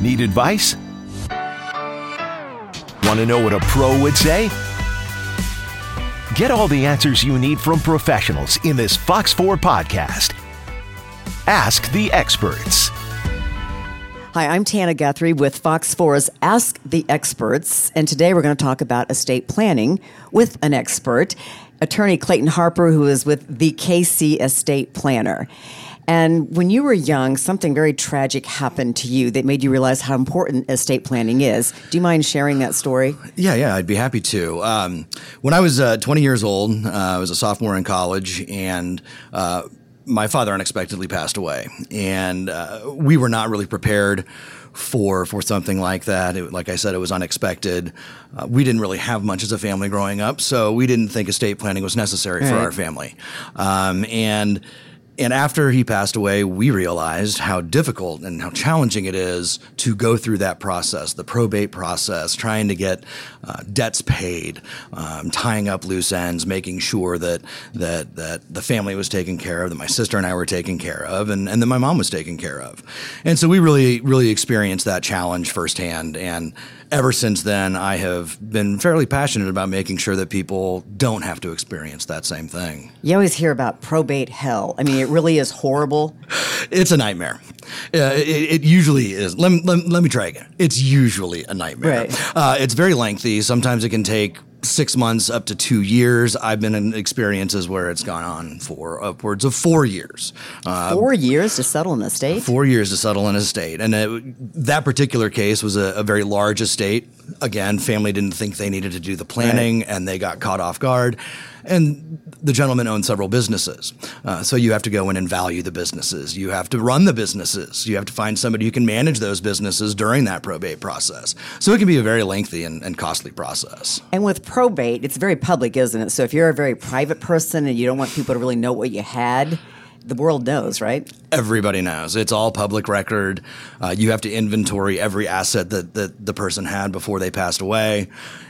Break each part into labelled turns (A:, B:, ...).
A: Need advice? Want to know what a pro would say? Get all the answers you need from professionals in this Fox 4 podcast. Ask the experts.
B: Hi, I'm Tana Guthrie with Fox 4's Ask the Experts, and today we're going to talk about estate planning with an expert, attorney Clayton Harper, who is with the KC Estate Planner. And when you were young, something very tragic happened to you that made you realize how important estate planning is. Do you mind sharing that story?
C: Yeah, yeah, I'd be happy to. Um, when I was uh, 20 years old, uh, I was a sophomore in college, and uh, my father unexpectedly passed away, and uh, we were not really prepared for for something like that. It, like I said, it was unexpected. Uh, we didn't really have much as a family growing up, so we didn't think estate planning was necessary for our family. Um, and and after he passed away, we realized how difficult and how challenging it is to go through that process, the probate process, trying to get uh, debts paid, um, tying up loose ends, making sure that that that the family was taken care of, that my sister and I were taken care of, and, and that my mom was taken care of. And so we really, really experienced that challenge firsthand. And ever since then, I have been fairly passionate about making sure that people don't have to experience that same thing.
B: You always hear about probate hell. I mean, it really is horrible.
C: It's a nightmare. Uh, it, it usually is. Let me, let, let me try again. It's usually a nightmare.
B: Right.
C: Uh, it's very lengthy. Sometimes it can take six months up to two years. I've been in experiences where it's gone on for upwards of four years. Uh,
B: Four years to settle an estate?
C: four years to settle an estate. And it, that particular case was a, a very large estate. Again, family didn't think they needed to do the planning and they got caught off guard. And the gentleman owned several businesses. Uh, so you have to go in and value the businesses. You have to run the businesses. You have to find somebody who can manage those businesses during that probate process. So it can be a very lengthy and, and costly process.
B: And with probate, it's very public, isn't it? So if you're a very private person and you don't want people to really know what you had, the world knows, right?
C: Everybody knows. It's all public record. Uh, you have to inventory every asset that, that the person had before they passed away.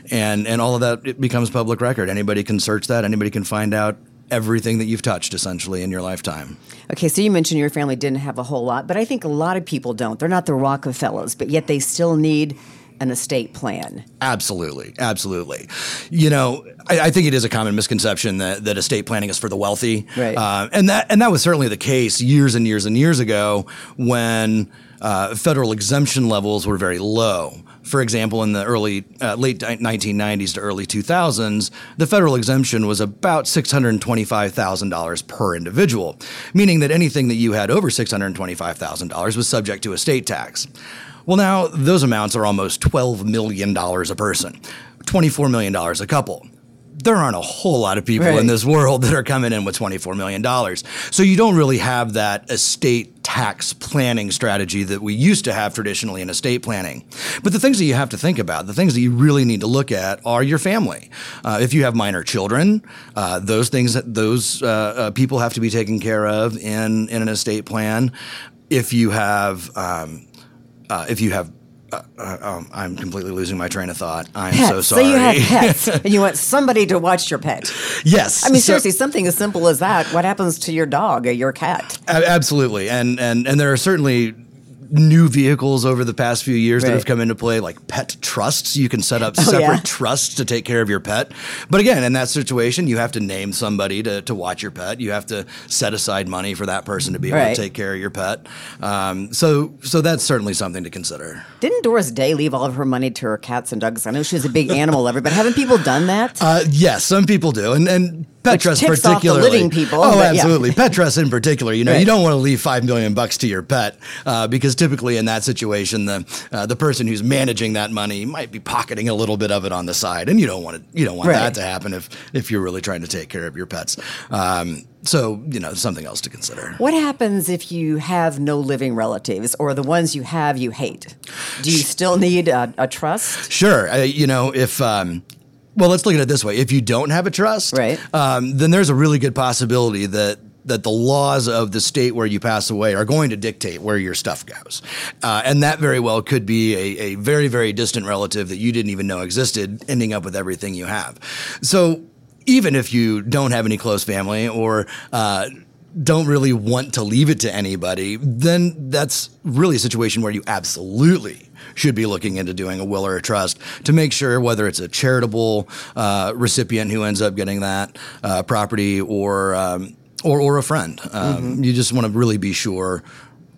C: And, and all of that it becomes public record. Anybody can search that. Anybody can find out everything that you've touched essentially in your lifetime.
B: Okay, so you mentioned your family didn't have a whole lot, but I think a lot of people don't. They're not the Rockefellers, but yet they still need an estate plan.
C: Absolutely, absolutely. You know, I, I think it is a common misconception that, that estate planning is for the wealthy,
B: Right.
C: Uh, and that and that was certainly the case years and years and years ago when uh, federal exemption levels were very low. For example, in the early, uh, late 1990s to early 2000s, the federal exemption was about $625,000 per individual, meaning that anything that you had over $625,000 was subject to estate tax. Well, now those amounts are almost $12 million a person, $24 million a couple. There aren't a whole lot of people
B: Right.
C: in this world that are coming in with $24 million. So you don't really have that estate tax planning strategy that we used to have traditionally in estate planning. But the things that you have to think about, the things that you really need to look at are your family. Uh, if you have minor children, uh, those things that those uh, uh, people have to be taken care of in, in an estate plan. If you have, um, uh, if you have, uh, uh, um, I'm completely losing my train of thought. I'm
B: Pets.
C: so sorry.
B: So you have pets and you want somebody to watch your pet.
C: yes.
B: I mean,
C: So-
B: seriously, something as simple as that. What happens to your dog or your cat?
C: Absolutely, and and and there are certainly new vehicles over the past few years that have come into play, like pet trusts. You can set up
B: Oh,
C: separate
B: yeah.
C: trusts to take care of your pet. But again, in that situation, you have to name somebody to, to watch your pet. You have to set aside money for that person to be able
B: Right.
C: to take care of your pet. Um, so so that's certainly something to consider.
B: Didn't Doris Day leave all of her money to her cats and dogs? I know she was a big animal lover, but haven't people done that?
C: Uh, yes, some people do, and and pet
B: Which
C: trust
B: ticks off the
C: particularly.
B: living people,
C: Oh,
B: yeah.
C: absolutely. Pet trust in particular. You know,
B: Right.
C: you don't want to leave five million bucks to your pet uh, because typically in that situation, the uh, the person who's managing that money might be pocketing a little bit of it on the side, and you don't want it. You don't want
B: Right.
C: that to happen if if you're really trying to take care of your pets. Um, so you know, something else to consider.
B: What happens if you have no living relatives or the ones you have you hate? Do you still need a, a trust?
C: Sure. Uh, you know, if, um, well, let's look at it this way. If you don't have a trust,
B: Right.
C: um, then there's a really good possibility that that the laws of the state where you pass away are going to dictate where your stuff goes. Uh, and that very well could be a, a very, very distant relative that you didn't even know existed ending up with everything you have. So even if you don't have any close family or uh, don't really want to leave it to anybody, then that's really a situation where you absolutely should be looking into doing a will or a trust to make sure whether it's a charitable uh, recipient who ends up getting that uh, property or, um, or or a friend. Um, You just want to really be sure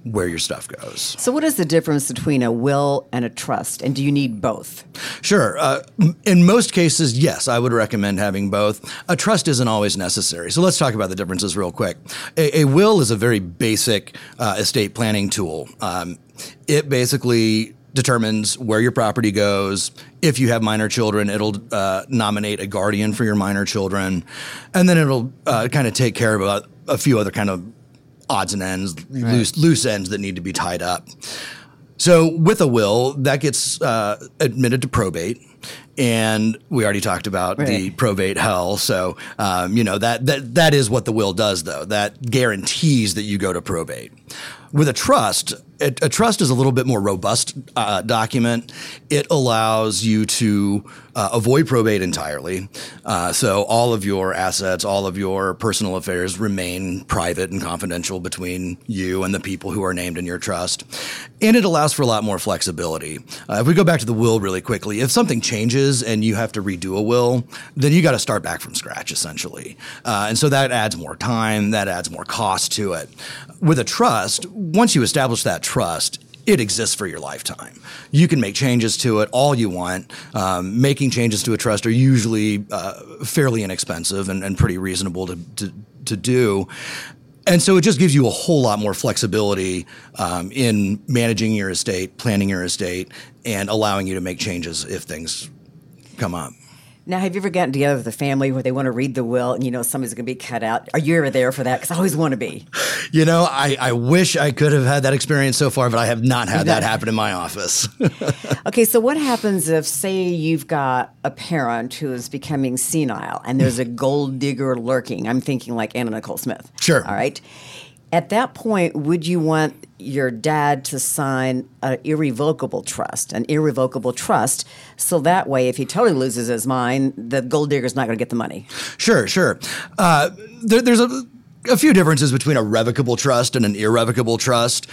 C: where your stuff goes.
B: So, what is the difference between a will and a trust? And do you need both?
C: Sure. Uh, in most cases, yes, I would recommend having both. A trust isn't always necessary. So let's talk about the differences real quick. A, a will is a very basic uh, estate planning tool. Um, it basically determines where your property goes. If you have minor children, it'll uh, nominate a guardian for your minor children, and then it'll uh, kind of take care of a, a few other kind of odds and ends, loose loose ends that need to be tied up. So with a will, that gets uh, admitted to probate, and we already talked about the probate hell. So um, you know that that that is what the will does, though. That guarantees that you go to probate. With a trust, a, a trust is a little bit more robust uh, document. It allows you to uh, avoid probate entirely. Uh, so all of your assets, all of your personal affairs remain private and confidential between you and the people who are named in your trust. And it allows for a lot more flexibility. Uh, if we go back to the will really quickly, if something changes and you have to redo a will, then you got to start back from scratch essentially. Uh, and so that adds more time, that adds more cost to it. With a trust, once you establish that trust, it exists for your lifetime. You can make changes to it all you want. Um, making changes to a trust are usually uh, fairly inexpensive and, and pretty reasonable to, to, to do. And so it just gives you a whole lot more flexibility um, in managing your estate, planning your estate, and allowing you to make changes if things come up.
B: Now, have you ever gotten together with a family where they want to read the will and you know somebody's going to be cut out? Are you ever there for that? Because I always want to be.
C: You know, I, I wish I could have had that experience so far, but I have not had that happen in my office.
B: Okay, so what happens if, say, you've got a parent who is becoming senile and there's a gold digger lurking? I'm thinking like Anna Nicole Smith.
C: Sure.
B: All right. At that point, would you want your dad to sign an irrevocable trust, an irrevocable trust, so that way, if he totally loses his mind, the gold digger's not going to get the money?
C: Sure, sure. Uh, there, there's a, a few differences between a revocable trust and an irrevocable trust.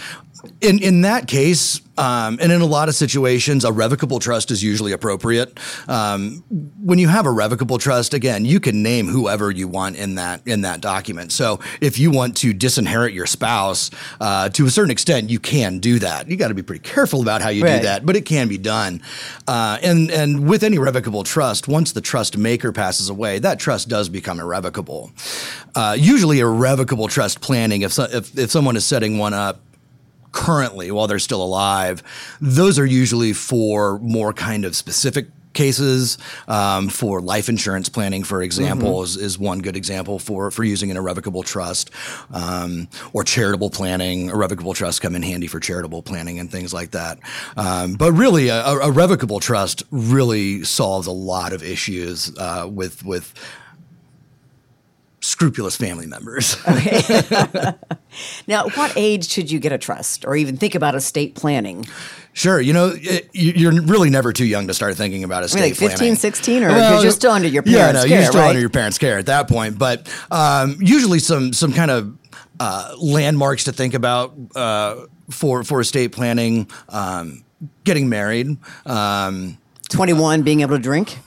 C: In in that case, um, and in a lot of situations, a revocable trust is usually appropriate. Um, when you have a revocable trust, again, you can name whoever you want in that in that document. So if you want to disinherit your spouse, uh, to a certain extent, you can do that. You got to be pretty careful about how you
B: Right.
C: do that, but it can be done. Uh, and and with any revocable trust, once the trust maker passes away, that trust does become irrevocable. Uh, usually, irrevocable trust planning, if, so, if if someone is setting one up currently while they're still alive, those are usually for more kind of specific cases. Um, for life insurance planning, for example, is, is one good example for for using an irrevocable trust. Um, or charitable planning, irrevocable trust come in handy for charitable planning and things like that. Um, but really, a, a revocable trust really solves a lot of issues uh, with with scrupulous family members. okay.
B: Now, at what age should you get a trust or even think about estate planning?
C: Sure. You know, it, you- you're really never too young to start thinking about estate planning.
B: like 15,
C: planning.
B: 16, or 'cause you're still under your
C: yeah, no,
B: care,
C: you're still
B: right?
C: under your parents' care at that point. But um, usually, some some kind of uh, landmarks to think about uh, for for estate planning. Um, getting married. Um,
B: 21, being able to drink?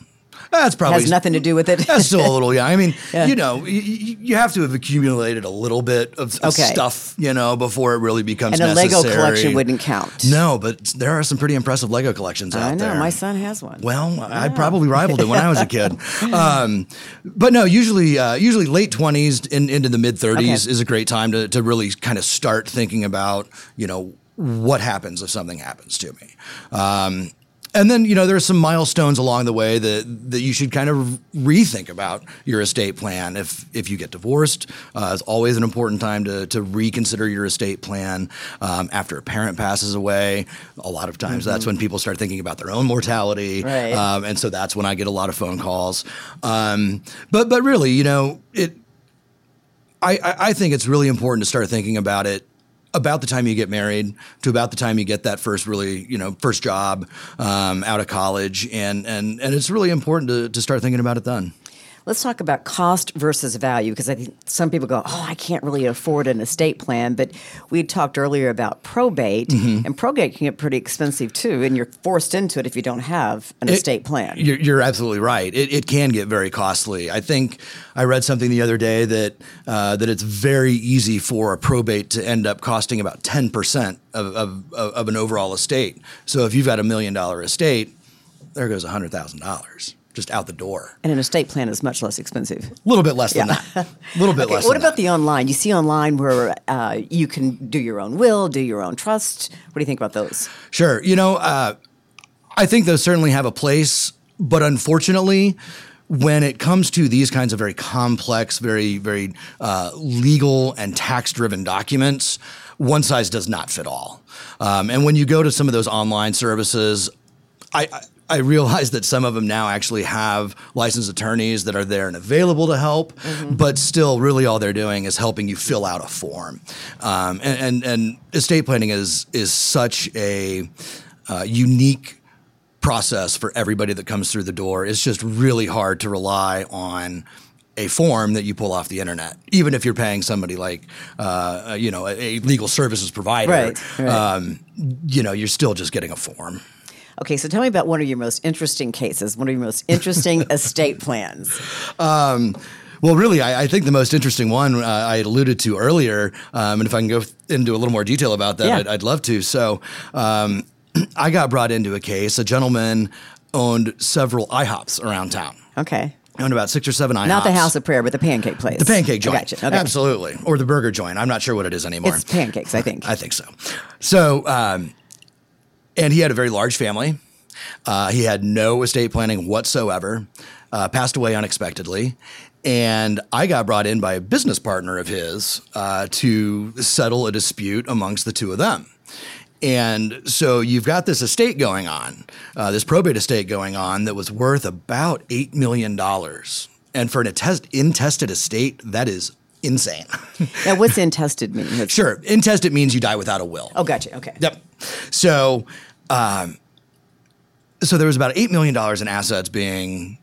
C: That's probably
B: has nothing to do with it.
C: That's still a little, yeah. I mean,
B: Yeah.
C: you know, you, you have to have accumulated a little bit of,
B: Okay.
C: stuff, you know, before it really becomes
B: and a Lego collection wouldn't count.
C: No, but there are some pretty impressive Lego collections out
B: I know.
C: there.
B: My son has one.
C: Well, I probably rivaled it when I was a kid. Um, but no, usually, uh, usually late twenties in, into the mid thirties
B: Okay.
C: is a great time to, to really kind of start thinking about, you know, what happens if something happens to me. Um, and then you know there's some milestones along the way that that you should kind of rethink about your estate plan. If if you get divorced, uh, it's always an important time to to reconsider your estate plan. Um, after a parent passes away, a lot of times that's when people start thinking about their own mortality,
B: Right.
C: um, and so that's when I get a lot of phone calls. Um, but but really, you know, it. I I think it's really important to start thinking about it about the time you get married to about the time you get that first really you know first job um, out of college. And and and it's really important to, to start thinking about it then
B: Let's talk about cost versus value because I think some people go, "Oh, I can't really afford an estate plan." But we talked earlier about probate,
C: Mm-hmm.
B: and probate can get pretty expensive too, and you're forced into it if you don't have an
C: It-
B: estate plan.
C: You're, you're absolutely right. It, it can get very costly. I think I read something the other day that uh, that it's very easy for a probate to end up costing about ten percent of, of, of of an overall estate. So if you've got a million dollar estate, there goes hundred thousand dollars just out the door.
B: and an estate plan is much less expensive.
C: A little bit less than that. A little bit
B: Okay,
C: less.
B: what about
C: that.
B: the online? You see online where uh, you can do your own will, do your own trust. What do you think about those?
C: Sure. You know, uh, I think those certainly have a place, but unfortunately, when it comes to these kinds of very complex, very, very uh, legal and tax driven documents, one size does not fit all. Um, and when you go to some of those online services, I, I realize that some of them now actually have licensed attorneys that are there and available to help, but still, really, all they're doing is helping you fill out a form. Um, and, and and estate planning is is such a uh, unique process for everybody that comes through the door. It's just really hard to rely on a form that you pull off the internet, even if you're paying somebody like, uh, you know, a, a legal services provider.
B: Right, right.
C: Um, you know, you're still just getting a form.
B: Okay, so tell me about one of your most interesting cases, one of your most interesting estate plans.
C: Well, really, I, I think the most interesting one uh, I had alluded to earlier, um, and if I can go into a little more detail about that,
B: Yeah.
C: I'd, I'd love to. So, um, I got brought into a case. A gentleman owned several IHOPs around town.
B: Okay.
C: Owned about six or seven IHOPs.
B: Not the House of Prayer, but the pancake place.
C: The pancake joint.
B: gotcha. Okay.
C: Absolutely. Or the burger joint. I'm not sure what it is anymore.
B: It's pancakes, I think.
C: I think so. So, um, and he had a very large family. Uh, he had no estate planning whatsoever. Uh, passed away unexpectedly, and I got brought in by a business partner of his uh, to settle a dispute amongst the two of them. And so you've got this estate going on, uh, this probate estate going on that was worth about eight million dollars. And for an attest- intestate estate, that is insane.
B: now, what's intestate mean? It's-
C: sure, intestate means you die without a will.
B: Oh, gotcha. Okay.
C: Yep. So, um, so there was about eight million dollars in assets being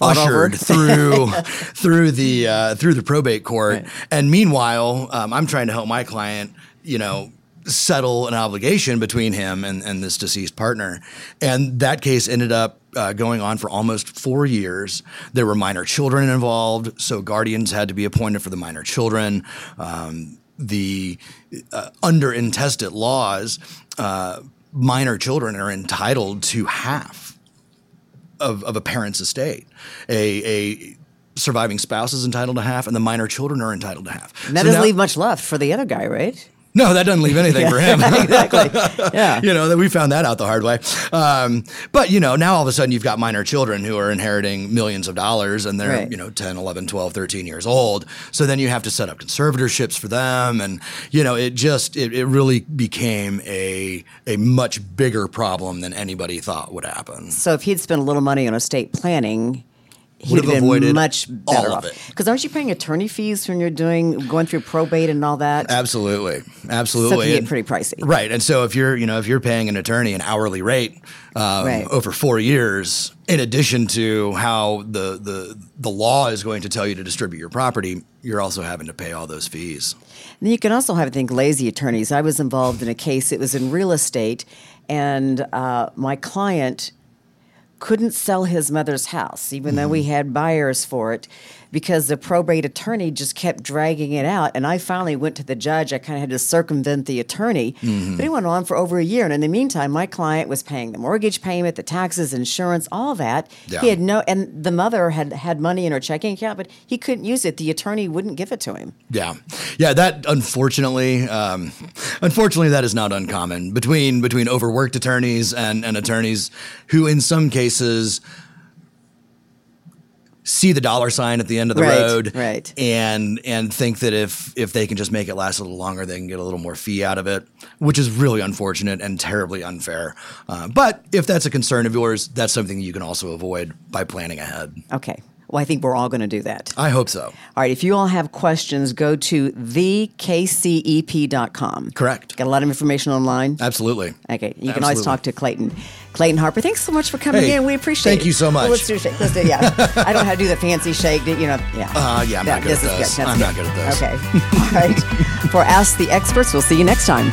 C: ushered through through the uh, through the probate court,
B: Right.
C: and meanwhile, um, I'm trying to help my client, you know. Settle an obligation between him and, and this deceased partner. And that case ended up uh, going on for almost four years. There were minor children involved, so guardians had to be appointed for the minor children. Um, the uh, under intestate laws, uh, minor children are entitled to half of, of a parent's estate. A, a surviving spouse is entitled to half, and the minor children are entitled to half.
B: And that
C: So
B: doesn't
C: now-
B: leave much left for the other guy, right?
C: No, that doesn't leave anything for him.
B: exactly. Yeah.
C: you know that we found that out the hard way. Um, but you know, now all of a sudden you've got minor children who are inheriting millions of dollars and they're,
B: Right.
C: you know, 10, 11, 12, 13 years old. So then you have to set up conservatorships for them. And, you know, it just, it, it really became a, a much bigger problem than anybody thought would happen.
B: So if he'd spent a little money on estate planning, he'd
C: Would
B: have
C: have
B: been
C: avoided
B: much better
C: all
B: off.
C: of it.
B: Because aren't you paying attorney fees when you're doing going through probate and all that?
C: Absolutely, absolutely.
B: So it can get pretty pricey.
C: right? And so if you're, you know, if you're paying an attorney an hourly rate um,
B: Right.
C: over four years, in addition to how the the the law is going to tell you to distribute your property, you're also having to pay all those fees.
B: And you can also have, I think, lazy attorneys. I was involved in a case, it was in real estate, and uh, my client couldn't sell his mother's house, even though we mm-hmm. had buyers for it, because the probate attorney just kept dragging it out. And I finally went to the judge. I kind of had to circumvent the attorney, but it went on for over a year. And in the meantime, my client was paying the mortgage payment, the taxes, insurance, all that.
C: Yeah.
B: He had no, and the mother had had money in her checking account, but he couldn't use it. The attorney wouldn't give it to him.
C: Yeah, yeah. That unfortunately, um, unfortunately, that is not uncommon between between overworked attorneys and, and attorneys who, in some cases, see the dollar sign at the end of the
B: Right,
C: road,
B: right.
C: and and think that if if they can just make it last a little longer, they can get a little more fee out of it, which is really unfortunate and terribly unfair. Uh, but if that's a concern of yours, that's something you can also avoid by planning ahead.
B: Okay. Well, I think we're all going to do that.
C: I hope so.
B: All right. If you all have questions, go to thekcep.com.
C: Correct.
B: Got a lot of information online.
C: Absolutely.
B: Okay. You can always talk to Clayton. Clayton Harper, thanks so much for coming
C: Hey,
B: in. We appreciate it.
C: thank you so much.
B: Well, let's do a shake. Let's do yeah. I don't know how to do the fancy shake. You know, yeah.
C: Uh, yeah, I'm not good
B: this
C: at this. I'm not good at this.
B: Okay. All right. For Ask the Experts, we'll see you next time.